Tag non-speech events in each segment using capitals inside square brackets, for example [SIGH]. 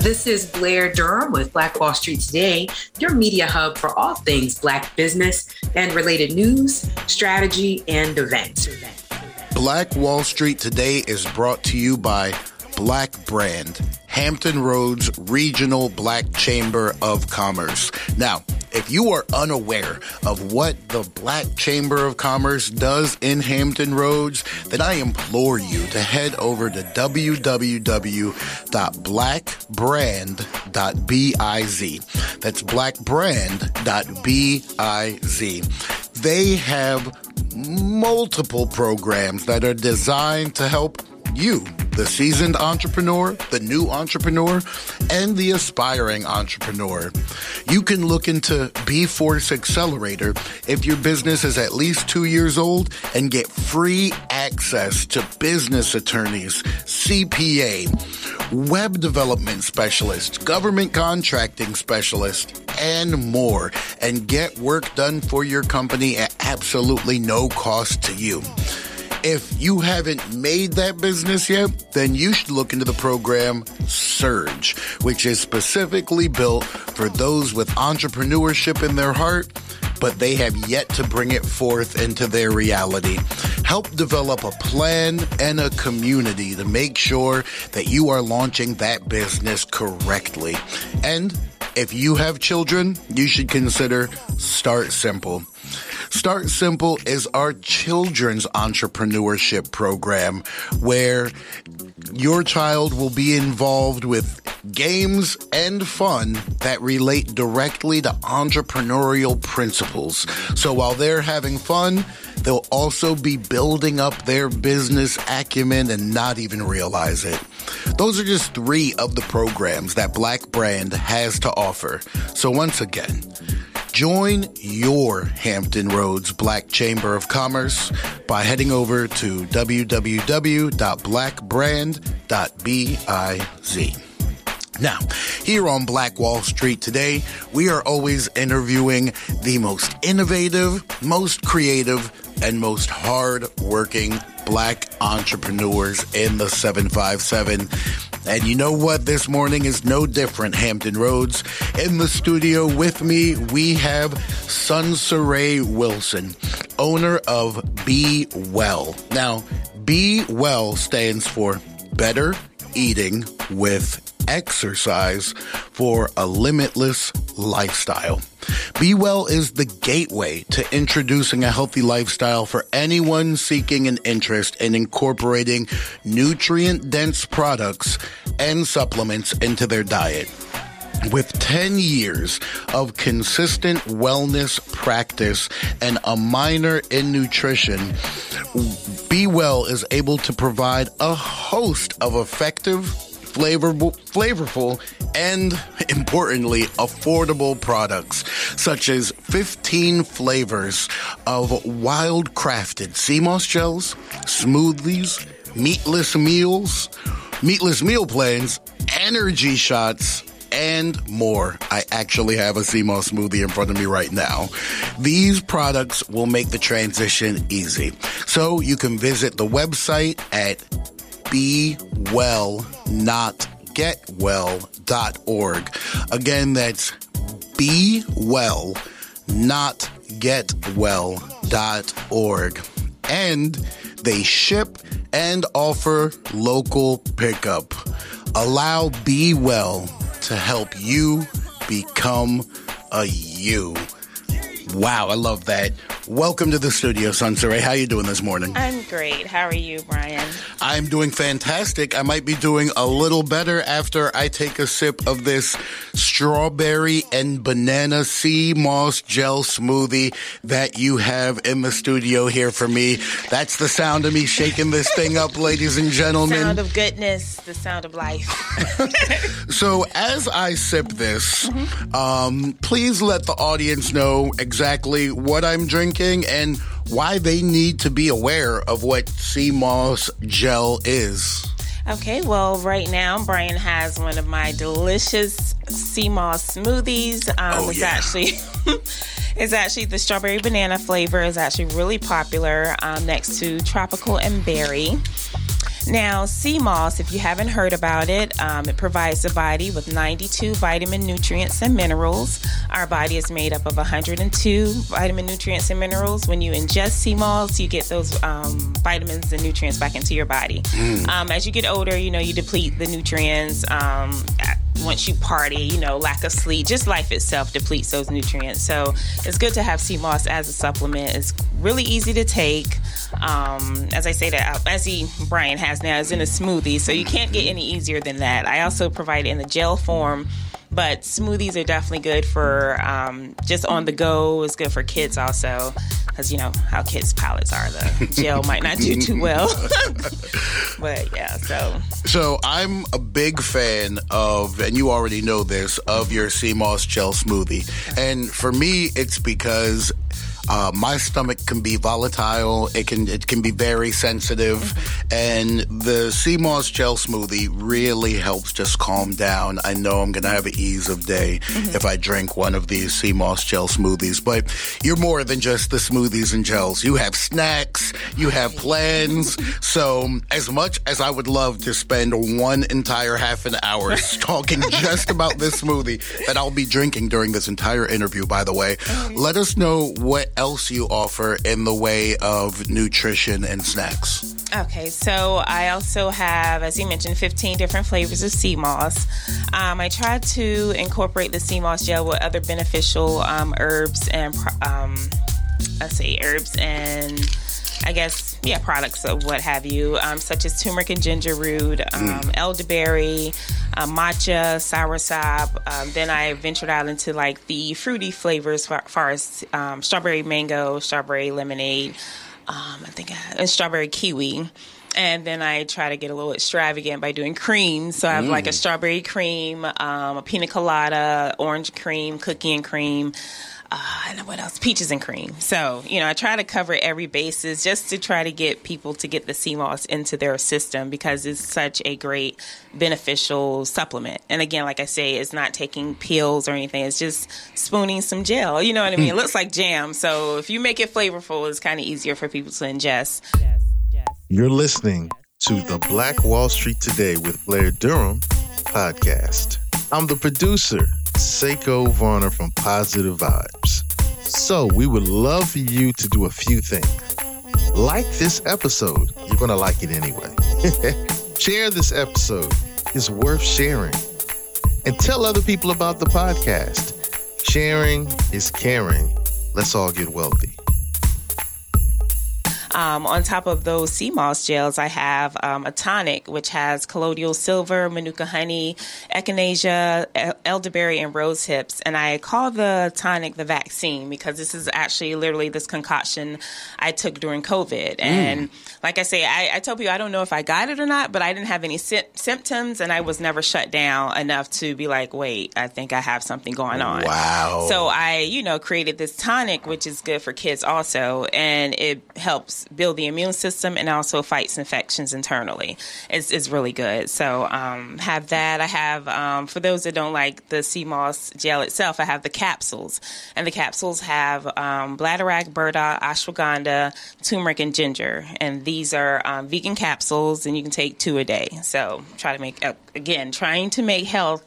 This is Blair Durham with Black Wall Street Today, your media hub for all things Black business and related news, strategy, and events. Black Wall Street Today is brought to you by Black Brand, Hampton Roads Regional Black Chamber of Commerce. Now, if you are unaware of what the Black Chamber of Commerce does in Hampton Roads, then I implore you to head over to www.blackbrand.biz. That's blackbrand.biz. They have multiple programs that are designed to help you, the seasoned entrepreneur, the new entrepreneur, and the aspiring entrepreneur. You can look into B Force Accelerator if your business is at least two years old and get free access to business attorneys, CPA, web development specialists, government contracting specialists, and more, and get work done for your company at absolutely no cost to you. If you haven't made that business yet, then you should look into the program Surge, which is specifically built for those with entrepreneurship in their heart, but they have yet to bring it forth into their reality. Help develop a plan and a community to make sure that you are launching that business correctly. And if you have children, you should consider Start Simple. Start Simple is our children's entrepreneurship program where your child will be involved with games and fun that relate directly to entrepreneurial principles. So while they're having fun, they'll also be building up their business acumen and not even realize it. Those are just three of the programs that Black Brand has to offer. So once again, Join your Hampton Roads Black Chamber of Commerce by heading over to www.blackbrand.biz. Now, here on Black Wall Street today, we are always interviewing the most innovative, most creative, and most hard-working black entrepreneurs in the 757. And you know what? This morning is no different, Hampton Roads. In the studio with me, we have Sunceray Wilson, owner of Be Well. Now, Be Well stands for Better Eating with exercise for a limitless lifestyle. Be Well is the gateway to introducing a healthy lifestyle for anyone seeking an interest in incorporating nutrient dense products and supplements into their diet. With 10 years of consistent wellness practice and a minor in nutrition, Be Well is able to provide a host of effective, flavorful, flavorful, and importantly, affordable products, such as 15 flavors of wild crafted sea moss gels, smoothies, meatless meals, meatless meal plans, energy shots, and more. I actually have a sea moss smoothie in front of me right now. These products will make the transition easy. So you can visit the website at bewellnotgetwell.org. Again, that's bewellnotgetwell.org. And they ship and offer local pickup. Allow Be Well to help you become a you. Wow, I love that. Welcome to the studio, Sunceray. How you doing this morning? I'm great. How are you, Brian? I'm doing fantastic. I might be doing a little better after I take a sip of this strawberry and banana sea moss gel smoothie that you have in the studio here for me. That's the sound of me shaking this thing up, ladies and gentlemen. The Sound of goodness, the sound of life. [LAUGHS] so, as I sip this, mm-hmm. um, please let the audience know exactly what I'm drinking and why they need to be aware of what sea moss gel is. Okay, well, right now Brian has one of my delicious sea moss smoothies. Um, oh, it's yeah. actually [LAUGHS] it's actually the strawberry banana flavor is actually really popular um, next to tropical and berry. Now, sea moss, if you haven't heard about it, um, it provides the body with 92 vitamin nutrients and minerals. Our body is made up of 102 vitamin nutrients and minerals. When you ingest sea moss, you get those um, vitamins and nutrients back into your body. Mm. Um, as you get older, you know, you deplete the nutrients um, once you party, you know, lack of sleep, just life itself depletes those nutrients. So it's good to have sea moss as a supplement. It's really easy to take. Um, as I say that, as he Brian has now, is in a smoothie, so you can't get any easier than that. I also provide it in the gel form but smoothies are definitely good for um, just on the go. It's good for kids also, because you know how kids' palates are. The gel [LAUGHS] might not do too well. [LAUGHS] but yeah, so. So I'm a big fan of, and you already know this, of your sea moss gel smoothie. And for me, it's because uh, my stomach can be volatile. It can it can be very sensitive, and the sea moss gel smoothie really helps just calm down. I know I'm gonna have an ease of day mm-hmm. if I drink one of these sea moss gel smoothies. But you're more than just the smoothies and gels. You have snacks. You have plans. so as much as I would love to spend one entire half an hour [LAUGHS] talking just about this smoothie that I'll be drinking during this entire interview, by the way, let us know what else you offer in the way of nutrition and snacks. Okay, so I also have, as you mentioned, 15 different flavors of sea moss. Um, I try to incorporate the sea moss gel with other beneficial um, herbs and, um, let's say, herbs and I guess, yeah, products of what have you, um, such as turmeric and ginger root, um, mm. elderberry, uh, matcha, soursop. Um, then I ventured out into like the fruity flavors, far, far as um, strawberry mango, strawberry lemonade, um, I think, I, and strawberry kiwi. And then I try to get a little extravagant by doing cream. So I have mm. like a mm. strawberry cream, um, a pina colada, orange cream, cookie and cream uh, and what else? Peaches and cream. So, you know, I try to cover every basis just to try to get people to get the sea moss into their system because it's such a great beneficial supplement. And again, like I say, it's not taking pills or anything. It's just spooning some gel. You know what I mean? it looks like jam. So if you make it flavorful, it's kind of easier for people to ingest. You're listening to the Black Wall Street Today with Blair Durham podcast. I'm the producer Seko Varner from Positive Vibes. So, we would love for you to do a few things. Like this episode, you're going to like it anyway. [LAUGHS] Share this episode, it's worth sharing. And tell other people about the podcast. Sharing is caring. Let's all get wealthy. Um, on top of those sea moss gels, I have um, a tonic which has colloidal silver, manuka honey, echinacea, elderberry, and rose hips. And I call the tonic the vaccine because this is actually literally this concoction I took during COVID. Mm. And like I say, I, I tell people I don't know if I got it or not, but I didn't have any sy- symptoms and I was never shut down enough to be like, wait, I think I have something going on. Wow. So I, you know, created this tonic, which is good for kids also. And it helps build the immune system and also fights infections internally. It's, it's really good. So um, have that. I have um, for those that don't like the sea moss gel itself, I have the capsules, and the capsules have um, bladderwrack, burdock, ashwagandha, turmeric, and ginger. And these are um, vegan capsules, and you can take two a day. So try to make uh, again trying to make health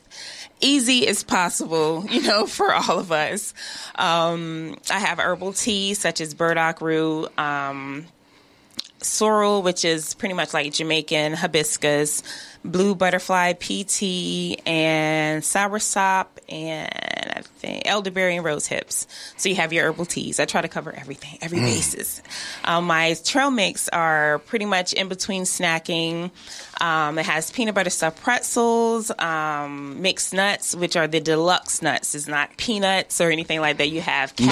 easy as possible, you know, [LAUGHS] for all of us. Um, I have herbal tea such as burdock root, um, sorrel, which is pretty much like Jamaican hibiscus, blue butterfly PT, and soursop, and I think elderberry and rose hips. So you have your herbal teas. I try to cover everything, every mm. basis. Um, my trail mix are pretty much in between snacking. Um, it has peanut butter stuffed pretzels, um, mixed nuts, which are the deluxe nuts. It's not peanuts or anything like that. You have cashews.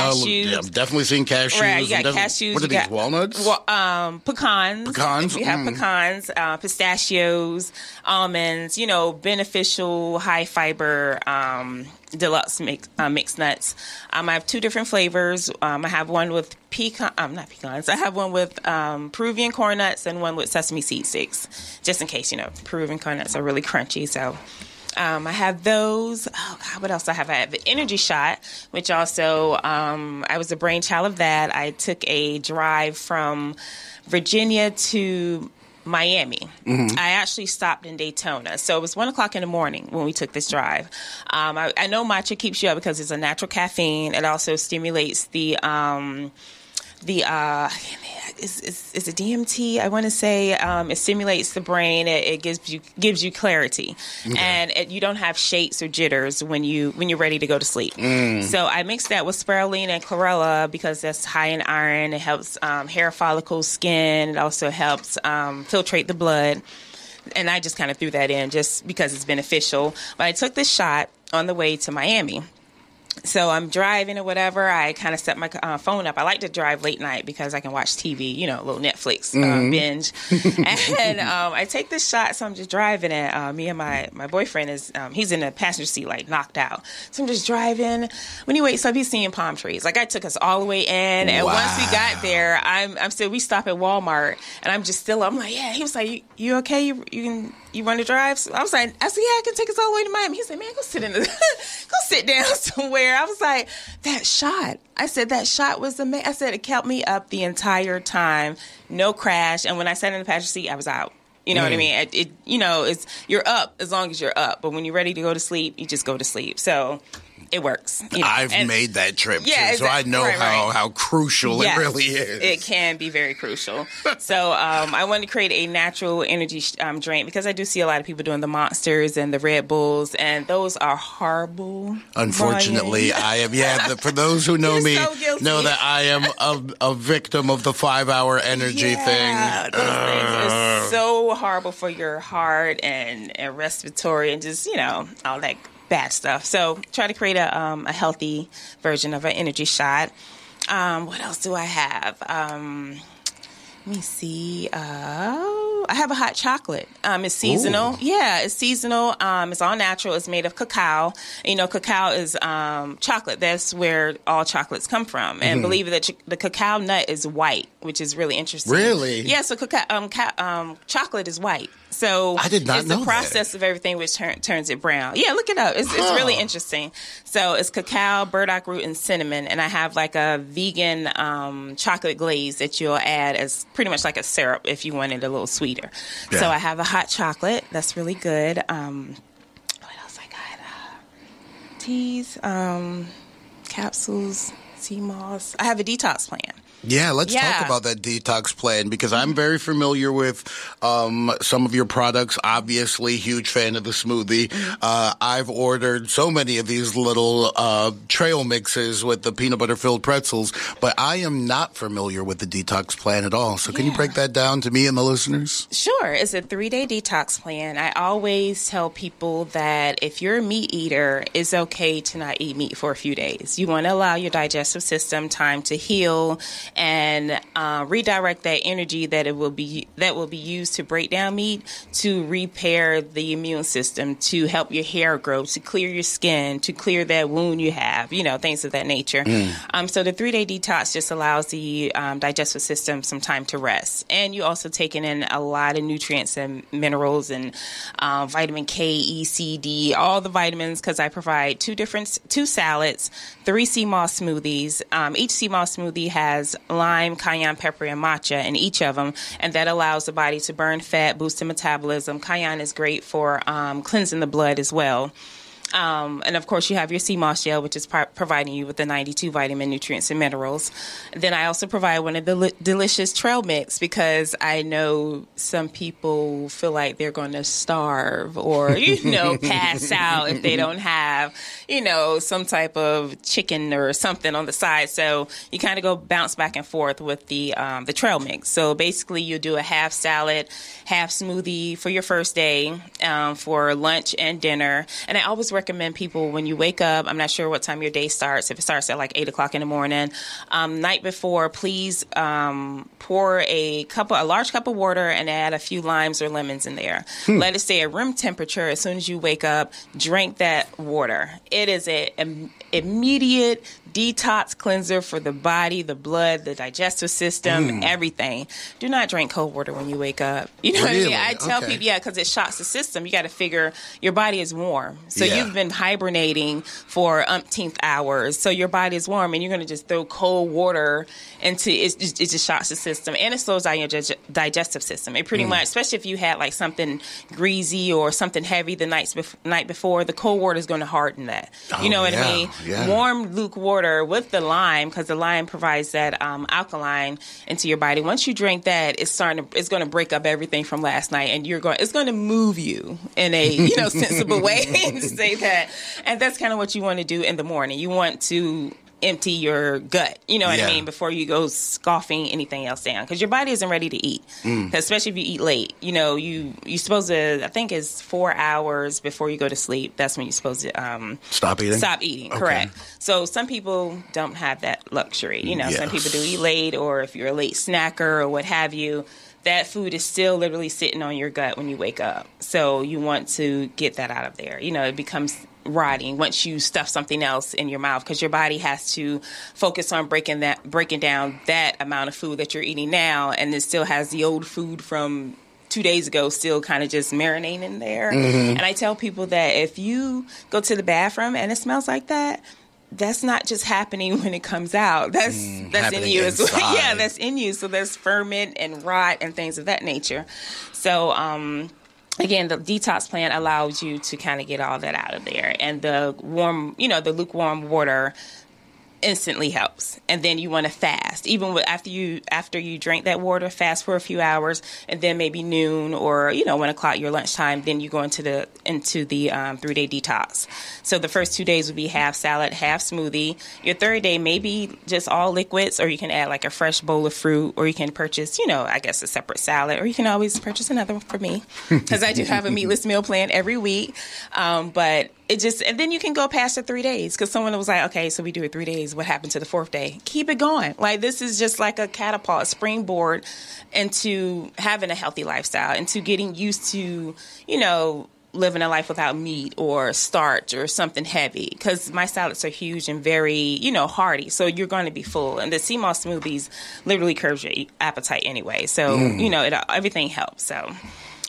No, yeah, I've definitely seen cashews. Right, you got cashews. What are these, walnuts? Well, um, pecans. Pecans. You have mm. pecans, uh, pistachios, almonds, you know, beneficial, high fiber um, deluxe mix, uh, mixed nuts. Um, I have two different flavors. Um, I have one with pecan, um, not pecans. I have one with um, Peruvian corn nuts and one with sesame seed sticks, just in case you know Peruvian corn nuts are really crunchy. So. Um, I have those. Oh God, what else I have? I have the Energy Shot, which also um, I was a brainchild of that. I took a drive from Virginia to Miami. Mm-hmm. I actually stopped in Daytona. So it was one o'clock in the morning when we took this drive. Um, I, I, know matcha keeps you up because it's a natural caffeine. It also stimulates the. Um, the uh, is, is, is it DMT? I want to say um, it stimulates the brain. It, it, gives you gives you clarity, okay. and it, you don't have shakes or jitters when you when you're ready to go to sleep. Mm. So I mix that with spirulina and chlorella because that's high in iron. It helps um, hair follicles, skin. It also helps um, filtrate the blood. And I just kind of threw that in just because it's beneficial. But I took this shot on the way to Miami so I'm driving or whatever. I kind of set my uh, phone up. I like to drive late night because I can watch TV, you know, a little Netflix uh, mm-hmm. binge. [LAUGHS] and um, I take this shot, so I'm just driving it. Uh, me and my my boyfriend is um, he's in the passenger seat, like knocked out. So I'm just driving. When he wakes up, he's seeing palm trees. Like I took us all the way in, and wow. once we got there, I'm I'm still we stop at Walmart, and I'm just still. I'm like, yeah. He was like, you, you okay? You you can you run the drive? So I was like, I said, yeah, I can take us all the way to Miami. He said, man, go sit in the, [LAUGHS] go sit down [LAUGHS] somewhere. I was like, that shot. I said, that shot was amazing. I said, it kept me up the entire time, no crash. And when I sat in the passenger seat, I was out. You know mm. what I mm. mean? It, it, you know, it's you're up as long as you're up, but when you're ready to go to sleep, you just go to sleep. So it works. You know? I've and, made that trip yeah, too, so I know right, how, right. how crucial yes, it really is. It can be very crucial. so um, I wanted to create a natural energy um, drink because I do see a lot of people doing the monsters and the Red Bulls, and those are horrible. Unfortunately, I am. Yeah, the, for those who know [LAUGHS] me, so know that I am a, a, victim of the five-hour energy yeah, thing. Those uh. things are so horrible for your heart and, and respiratory and just you know all that bad stuff. So try to create a, um, a healthy version of an energy shot. Um, what else do I have? Um, let me see. Uh, I have a hot chocolate. Um, it's seasonal. Ooh. Yeah, it's seasonal. Um, it's all natural. It's made of cacao. You know, cacao is um, chocolate. That's where all chocolates come from. And mm-hmm. believe it, that the cacao nut is white, which is really interesting. Really? Yeah. So cacao, um, ca- um, chocolate is white. So I did not it's know the process that. of everything which turn, turns it brown. Yeah, look it up. It's, huh. it's, really interesting. So it's cacao, burdock root, and cinnamon, and I have like a vegan um, chocolate glaze that you'll add as pretty much like a syrup if you want it a little sweeter. Yeah. So I have a hot chocolate that's really good. Um, what else I got? Uh, teas, um, capsules, sea moss. I have a detox plan. Yeah, let's yeah. talk about that detox plan because I'm very familiar with um, some of your products. Obviously, huge fan of the smoothie. Mm-hmm. Uh, I've ordered so many of these little uh, trail mixes with the peanut butter filled pretzels, but I am not familiar with the detox plan at all. So, can yeah. you break that down to me and the listeners? Sure. It's a three day detox plan. I always tell people that if you're a meat eater, it's okay to not eat meat for a few days. You want to allow your digestive system time to heal and uh, redirect that energy that it will be that will be used to break down meat to repair the immune system, to help your hair grow, to clear your skin, to clear that wound you have, you know, things of that nature. Mm. Um, so the three day detox just allows the um, digestive system some time to rest, and you also taking in a lot of nutrients and minerals and uh, vitamin K, E, C, D, all the vitamins because I provide two different two salads, three sea moss smoothies. Um, each sea moss smoothie has lime, cayenne pepper, and matcha in each of them, and that allows the body to burn fat, boost the metabolism. Cayenne is great for um, cleansing the blood as well. Um, and of course, you have your sea moss gel, which is pro- providing you with the 92 vitamin nutrients and minerals. Then I also provide one of the li- delicious trail mix because I know some people feel like they're going to starve or, you know, [LAUGHS] pass out if they don't have, you know, some type of chicken or something on the side. So you kind of go bounce back and forth with the, um, the trail mix. So basically, you do a half salad, half smoothie for your first day um, for lunch and dinner. And I always recommend people when you wake up, I'm not sure what time your day starts, if it starts at like 8 o'clock in the morning, um, night before, please um, pour a cup, of, a large cup of water and add a few limes or lemons in there. Hmm. Let it stay at room temperature as soon as you wake up. Drink that water. It is an immediate detox cleanser for the body, the blood, the digestive system, Mm. everything. Do not drink cold water when you wake up. [LAUGHS] You know what I mean? I tell Okay. people, yeah, because it shocks the system. You got to figure your body is warm. So Yeah. you've been hibernating for umpteenth hours. So your body is warm, and you're going to just throw cold water into it. It just shocks the system, and it slows down your dig- digestive system. It Mm. pretty much, especially if you had like something greasy or something heavy the nights bef- night before, the cold water is going to harden that. Oh, you know what yeah, I mean? yeah. Warm luke water with the lime because the lime provides that um, alkaline into your body. Once you drink that, it's starting to, it's going to break up everything from last night, and you're going it's going to move you in a you know [LAUGHS] sensible way [LAUGHS] to say that. And that's kind of what you want to do in the morning. You want to empty your gut, you know what Yeah. I mean, before you go scoffing anything else down because your body isn't ready to eat, Mm. especially if you eat late. You know, you you're supposed to. I think it's four hours before you go to sleep. That's when you're supposed to um, Stop eating? Stop eating, Okay. correct. So some people don't have that luxury. You know, some people do eat late, or if you're a late snacker or what have you, that food is still literally sitting on your gut when you wake up. So you want to get that out of there. You know, it becomes rotting once you stuff something else in your mouth because your body has to focus on breaking that breaking down that amount of food that you're eating now and it still has the old food from two days ago still kind of just marinating in there. And I tell people that if you go to the bathroom and it smells like that, that's not just happening [LAUGHS] when it comes out. That's that's in you as well. [LAUGHS] yeah, that's in you. So there's ferment and rot and things of that nature. So um again, the detox plan allows you to kind of get all that out of there. And the warm, you know, the lukewarm water instantly helps. And then you want to fast. Even with, after you after you drink that water fast for a few hours and then maybe noon or you know one o'clock your lunchtime then you go into the into the um, three day detox. So the first two days would be half salad half smoothie. Your third day maybe just all liquids or you can add like a fresh bowl of fruit or you can purchase you know i guess a separate salad or you can always purchase another one for me. [LAUGHS] Because i do have a meatless meal plan every week. Um, but it just and then you can go past the three days because someone was like okay so we do it three days what happened to the fourth day? Keep it going. Like this is just like a catapult a springboard into having a healthy lifestyle into getting used to you know living a life without meat or starch or something heavy because my salads are huge and very you know hearty. So you're going to be full. And the sea moss smoothies literally curbs your appetite anyway. So mm. you know it everything helps. So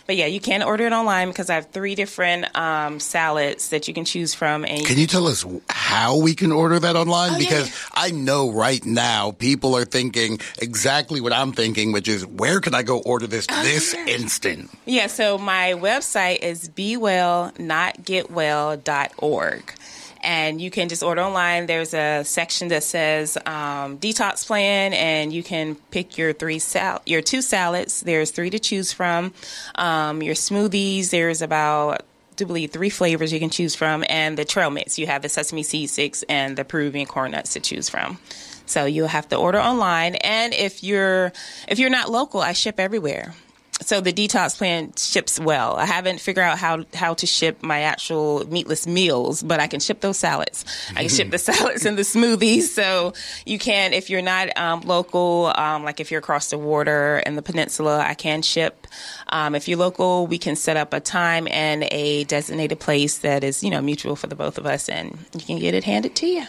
but yeah, you can order it online because I have three different um, salads that you can choose from. And Can you tell us how we can order that online? Oh, because yeah. I know right now people are thinking exactly what I'm thinking, which is where can I go order this Oh, this instant? yeah, so my website is bewellnotgetwell.org. And you can just order online. There's a section that says um, detox plan, and you can pick your three sal- your two salads. There's three to choose from. Um, your smoothies. There's about to believe three flavors you can choose from, and the trail mix. You have the sesame seed sticks and the Peruvian corn nuts to choose from. So you'll have to order online, and if you're if you're not local, I ship everywhere. So the detox plan ships well. I haven't figured out how how to ship my actual meatless meals, but I can ship those salads. I can ship the [LAUGHS] salads and the smoothies. So you can, if you're not um, local, um, like if you're across the water in the peninsula, I can ship. Um, if you're local, we can set up a time and a designated place that is, you know, mutual for the both of us, and you can get it handed to you.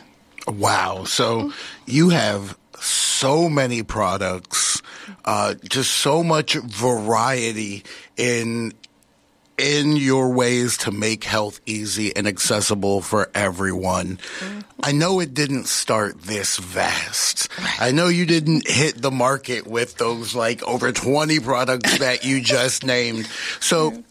Wow. So you have so many products, uh, just so much variety in in your ways to make health easy and accessible for everyone. I know it didn't start this vast. I know you didn't hit the market with those like over 20 products that you just named. So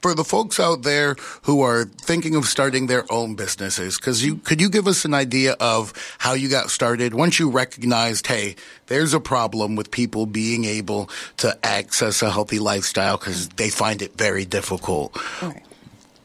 for the folks out there who are thinking of starting their own businesses, because you could you give us an idea of how you got started once you recognized, hey, there's a problem with people being able to access a healthy lifestyle because they find it very difficult.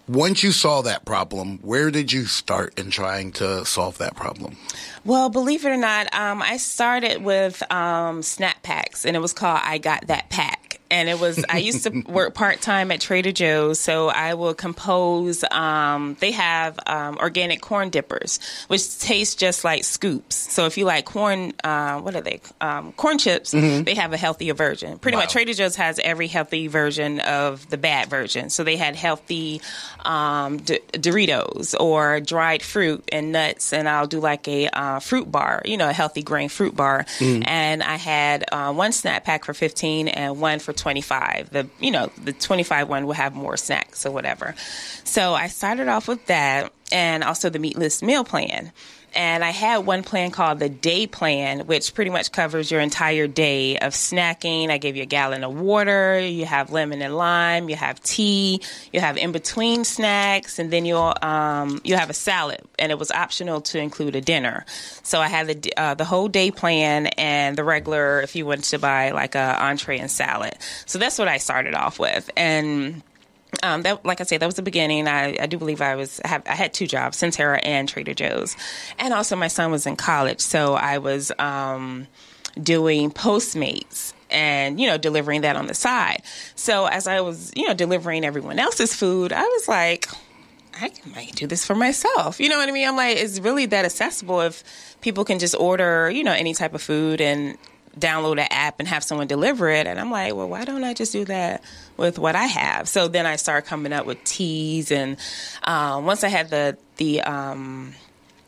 Once you saw that problem, where did you start in trying to solve that problem? Well, believe it or not, um, I started with um, snap packs, and it was called "I Got That Pack." And it was I used to [LAUGHS] work part time at Trader Joe's, so I will compose. Um, they have um, organic corn dippers, which taste just like scoops. So if you like corn, uh, what are they? Um, corn chips. Mm-hmm. They have a healthier version. Pretty wow. much, Trader Joe's has every healthy version of the bad version. So they had healthy um, D- Doritos or dried fruit and nuts, and I'll do like a uh, fruit bar, you know, a healthy grain fruit bar. Mm. And I had uh, one snack pack for fifteen and one for twenty five. The you know the twenty five one will have more snacks or whatever. So I started off with that, and also the meatless meal plan. And I had one plan called the day plan, which pretty much covers your entire day of snacking. I gave you a gallon of water, you have lemon and lime, you have tea, you have in between snacks, and then you'll um, you have a salad. And it was optional to include a dinner. So I had the uh, the whole day plan and the regular if you wanted to buy like a entree and salad. So that's what I started off with, and um, that, like I said, that was the beginning. I, I do believe I was have, I had two jobs, Centerra and Trader Joe's, and also my son was in college, so I was um, doing Postmates and you know delivering that on the side. So as I was you know delivering everyone else's food, I was like, I might do this for myself. You know what I mean? I'm like, it's really that accessible if people can just order you know any type of food and download an app and have someone deliver it. And I'm like, well, why don't I just do that with what I have? So then I started coming up with teas, and um, once I had the the um,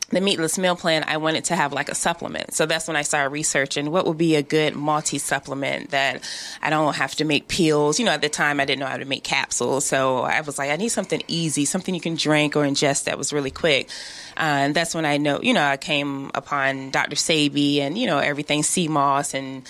the meatless meal plan, I wanted to have like a supplement. So that's when I started researching what would be a good multi supplement that I don't have to make pills. You know, at the time I didn't know how to make capsules. So I was like, I need something easy, something you can drink or ingest that was really quick. And that's when I know, you know, I came upon Dr. Sebi and, you know, everything sea moss and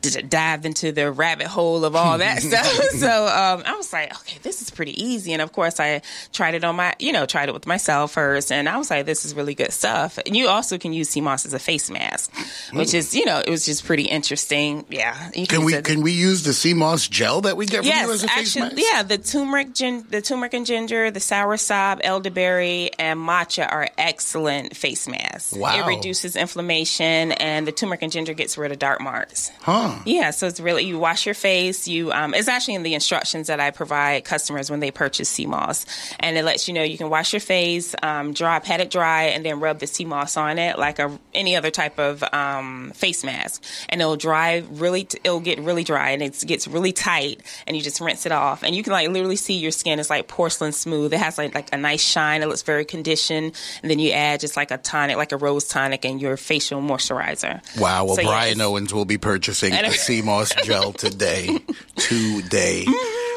d- dived into the rabbit hole of all that [LAUGHS] stuff. [LAUGHS] So um, I was like, okay, this is pretty easy. And of course, I tried it on my, you know, tried it with myself first. And I was like, this is really good stuff. And you also can use sea moss as a face mask, which mm. is, you know, it was just pretty interesting. Yeah. Can, can we can we use the sea moss gel that we get from yes, you as a face actually, mask? Yeah, the turmeric, gin, the turmeric and ginger, the soursop, elderberry, and matcha are excellent face mask. Wow. It reduces inflammation and the turmeric and ginger gets rid of dark marks. Huh. Yeah, so it's really you wash your face, you um it's actually in the instructions that I provide customers when they purchase sea moss. And it lets you know you can wash your face, um, dry, pat it dry, and then rub the sea moss on it like a any other type of um, face mask. And it'll dry really t- it'll get really dry and it gets really tight and you just rinse it off. And you can like literally see your skin is like porcelain smooth. It has like like a nice shine, it looks very conditioned. And then you add just like a tonic, like a rose tonic, and your facial moisturizer. Wow. Well, so, Brian yes. Owens will be purchasing a [LAUGHS] sea moss gel today. today.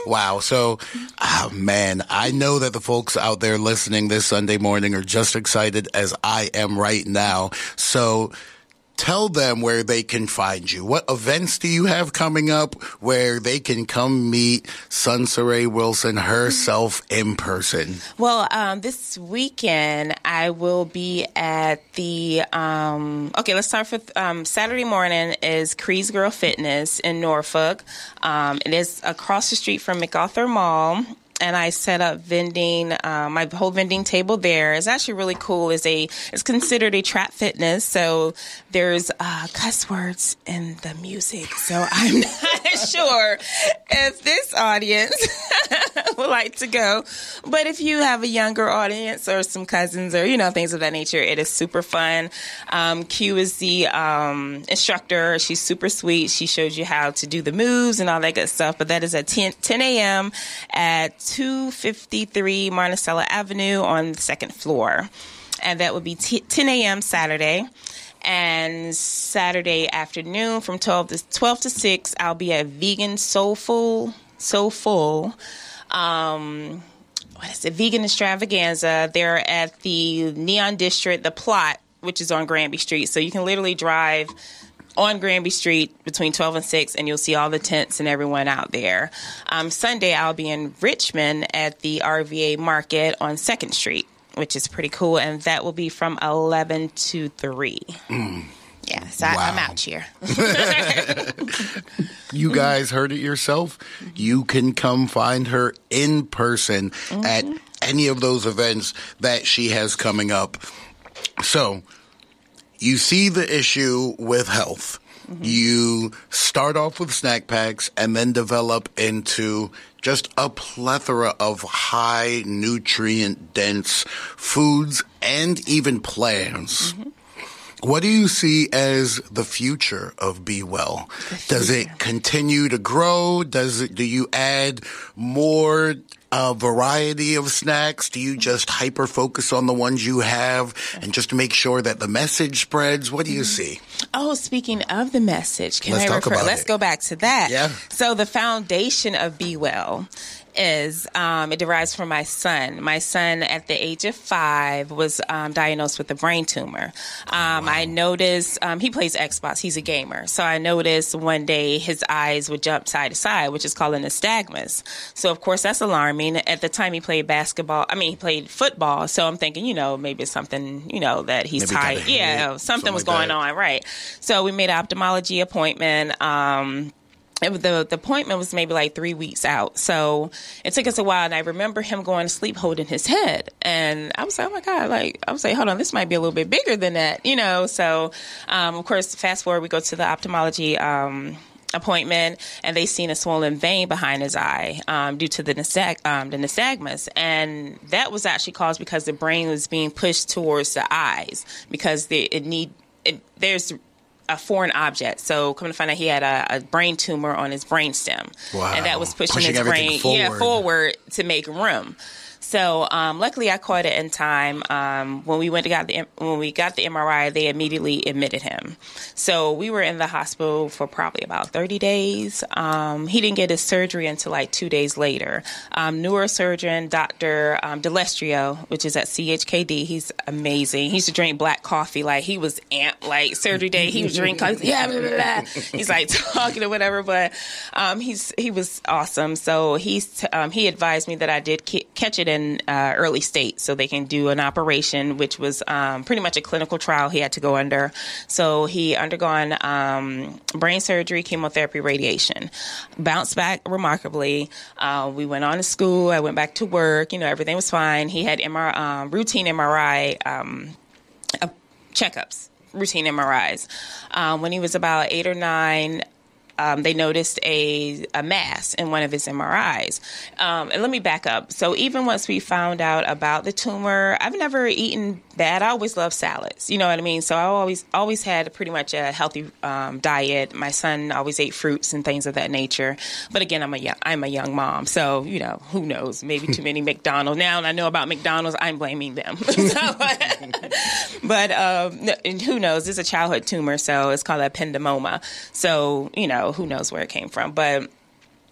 Wow. So, oh, man, I know that the folks out there listening this Sunday morning are just excited as I am right now. So, tell them where they can find you. What events do you have coming up where they can come meet Sunceray Wilson herself in person? Well, um, this weekend I will be at the. Um, okay, let's start with um, Saturday morning is Cree's Girl Fitness in Norfolk. Um, it is across the street from MacArthur Mall and I set up vending, uh, my whole vending table there is actually really cool. It's a, it's considered a trap fitness. So there's, uh, cuss words in the music. So I'm [LAUGHS] not sure if this audience [LAUGHS] would like to go. But if you have a younger audience or some cousins or, you know, things of that nature, it is super fun. Um, Q is the, um, instructor. She's super sweet. She shows you how to do the moves and all that good stuff. But that is at 10, 10 a.m. at 253 Monticello Avenue on the second floor. And that would be t- 10 a.m. Saturday. And Saturday afternoon from 12 to 12 to 6, I'll be at Vegan Soulful, Soulful. Um, what is it? Vegan Extravaganza. They're at the Neon District, the plot, which is on Granby Street. So you can literally drive on Granby Street between 12 and 6, and you'll see all the tents and everyone out there. Um, Sunday, I'll be in Richmond at the RVA Market on 2nd Street, which is pretty cool, and that will be from 11 to 3. Mm. Yeah, so wow. I, am out here. [LAUGHS] you guys heard it yourself. You can come find her in person mm-hmm. at any of those events that she has coming up. So, you see the issue with health. Mm-hmm. You start off with snack packs and then develop into just a plethora of high nutrient dense foods and even plans. Mm-hmm. What do you see as the future of Be Well? Does it continue to grow? Does it, do you add more uh, variety of snacks? Do you just hyper focus on the ones you have and just to make sure that the message spreads? What do you see? Oh, speaking of the message, can Let's I talk refer? about Let's it. go back to that. Yeah. So the foundation of Be Well is um, it derives from my son. My son, at the age of five, was um, diagnosed with a brain tumor. Um, I noticed um, he plays Xbox. He's a gamer, so I noticed one day his eyes would jump side to side, which is called a nystagmus. So of course that's alarming. At the time he played basketball. I mean he played football. So I'm thinking, you know, maybe it's something, you know, that he's Maybe got a tight. hit, Yeah, something, something was like going that. on. Right. So we made an ophthalmology appointment. Um, the the appointment was maybe like three weeks out, so it took us a while. And I remember him going to sleep holding his head, and I was like, "Oh my god!" Like I was like, "Hold on, this might be a little bit bigger than that," you know. So, um, of course, fast forward, we go to the ophthalmology. Um, appointment and they seen a swollen vein behind his eye um, due to the, nystag- um, the nystagmus and that was actually caused because the brain was being pushed towards the eyes because they, it need it, there's a foreign object. So, come to find out, he had a, a brain tumor on his brain stem, Wow. and that was pushing, Pushing his brain yeah forward. forward to make room. So, um, luckily, I caught it in time. Um, when we went to got the when we got the MRI, they immediately admitted him. So we were in the hospital for probably about thirty days. Um, he didn't get his surgery until like two days later. Um, neurosurgeon Dr. Um, Dilustro, which is at CHKD, he's amazing. He used to drink black coffee like he was amped. Like surgery day, he was drinking coffee. Yeah, blah, blah, blah. he's like talking or whatever. But um, he's he was awesome. So he's um, he advised me that I did catch it in uh, early state, so they can do an operation, which was um, pretty much a clinical trial he had to go under. So he undergone um, brain surgery, chemotherapy, radiation, bounced back remarkably. Uh, we went on to school. I went back to work. You know, everything was fine. He had MR, um, routine MRI um, uh, checkups, routine MRIs. Um, when he was about eight or nine, um, they noticed a, a mass in one of his MRIs. Um, and let me back up. So even once we found out about the tumor, I've never eaten bad. I always love salads. You know what I mean? So I always always had pretty much a healthy um, diet. My son always ate fruits and things of that nature. But again, I'm a young, I'm a young mom, so you know who knows? Maybe too many [LAUGHS] McDonald's. Now and I know about McDonald's, I'm blaming them. [LAUGHS] So, [LAUGHS] but um, and who knows? It's a childhood tumor, so it's called a ependymoma. So you know who knows where it came from, but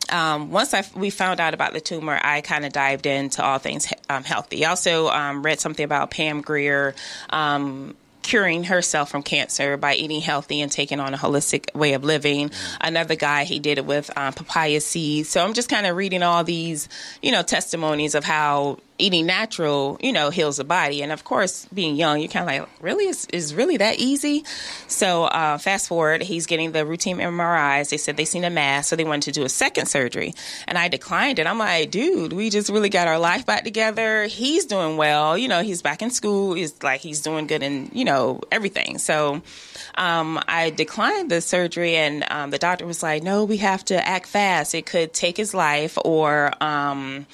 um, once I, we found out about the tumor, I kind of dived into all things um, healthy. Also um, read something about Pam Grier um, curing herself from cancer by eating healthy and taking on a holistic way of living. Another guy, he did it with um, papaya seeds. So I'm just kind of reading all these, you know, testimonies of how eating natural, you know, heals the body. And of course, being young, you're kind of like, really, is, is really that easy? So uh, fast forward, he's getting the routine MRIs. They said they seen a mass, so they wanted to do a second surgery. And I declined it. I'm like, dude, we just really got our life back together. He's doing well. You know, he's back in school. He's like, he's doing good in, you know, everything. So um, I declined the surgery, and um, the doctor was like, no, we have to act fast. It could take his life or, um,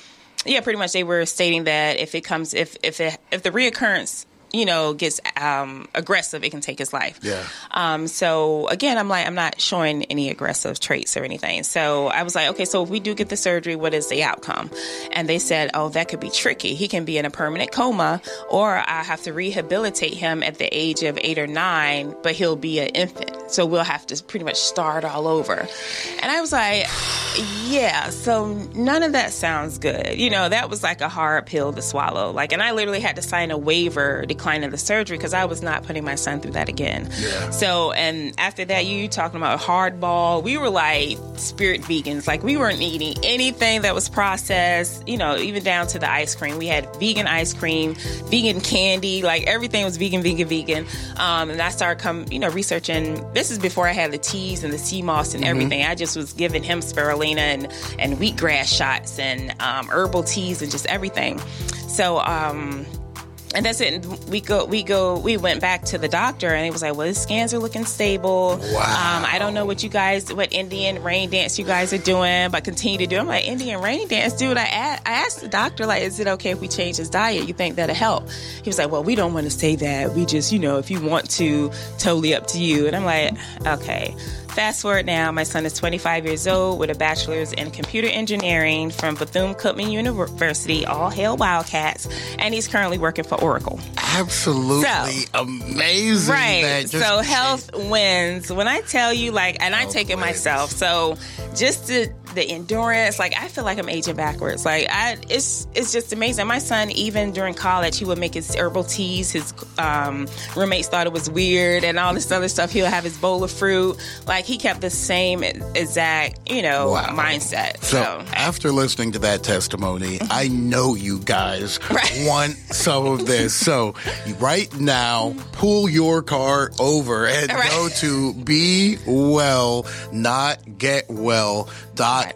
yeah, pretty much they were stating that if it comes, if if it, if the reoccurrence, you know, gets um, aggressive, it can take his life. Yeah. Um, so again, I'm like, I'm not showing any aggressive traits or anything. So I was like, okay, so if we do get the surgery, what is the outcome? And they said, oh, that could be tricky. He can be in a permanent coma, or I have to rehabilitate him at the age of eight or nine, but he'll be an infant. So we'll have to pretty much start all over. And I was like, yeah, so none of that sounds good. You know, that was like a hard pill to swallow. Like, and I literally had to sign a waiver declining the surgery because I was not putting my son through that again. Yeah. So, and after that, you talking about hardball, we were like spirit vegans. Like, we weren't eating anything that was processed, you know, even down to the ice cream. We had vegan ice cream, vegan candy, like everything was vegan, vegan, vegan. Um, and I started come, you know, researching. This is before I had the teas and the sea moss and everything. I just was giving him spirulina and, and wheatgrass shots and um, herbal teas and just everything. So, um, and that's it. We go, we go, we went back to the doctor, and he was like, "Well, his scans are looking stable. Wow. Um, I don't know what you guys, what Indian rain dance you guys are doing, but continue to do." I'm like, "Indian rain dance, dude." I asked the doctor, like, "Is it okay if we change his diet? You think that'll help?" He was like, "Well, we don't want to say that. We just, you know, if you want to, totally up to you." And I'm like, "Okay." Fast forward now, my son is 25 years old with a bachelor's in computer engineering from Bethune Cookman University, all hail Wildcats, and he's currently working for Oracle. Absolutely amazing. Right. So health wins. When I tell you, like, and I take it myself. So just the the endurance, like, I feel like I'm aging backwards. Like, I it's it's just amazing. My son, even during college, he would make his herbal teas. His um, roommates thought it was weird, and all this other stuff. He'll have his bowl of fruit. Like, he kept the same exact, you know, Wow. mindset. So, So. after listening to that testimony, [LAUGHS] I know you guys Right. want some of this. So right now, pull your car over and Right. go to be well, not get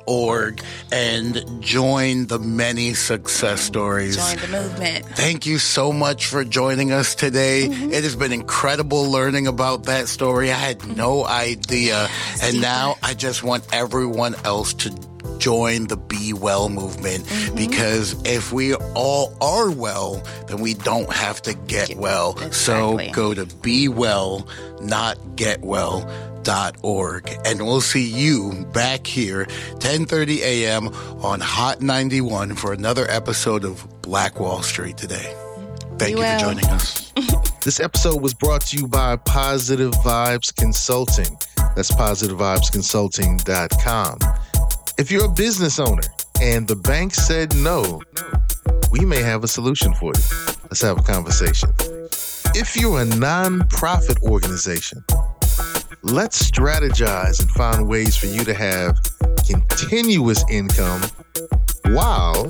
well.org and join the many success stories. Join the movement. Thank you so much for joining us today. Mm-hmm. It has been incredible learning about that story. I had no idea. And now I just want everyone else to join the Be Well movement mm-hmm. because if we all are well, then we don't have to get well. So go to Be Well, not Get Well. Dot and we'll see you back here 10:30 a.m. on Hot 91 for another episode of Black Wall Street today. Thank you well. for joining us. [LAUGHS] This episode was brought to you by Positive Vibes Consulting. That's positivevibesconsulting.com. If you're a business owner and the bank said no, we may have a solution for you. Let's have a conversation. If you're a nonprofit organization, let's strategize and find ways for you to have continuous income while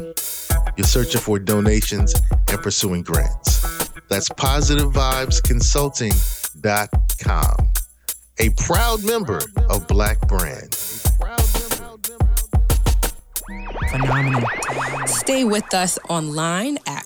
you're searching for donations and pursuing grants. That's positivevibesconsulting.com. A proud member of Black Brand. phenomenal. Stay with us online at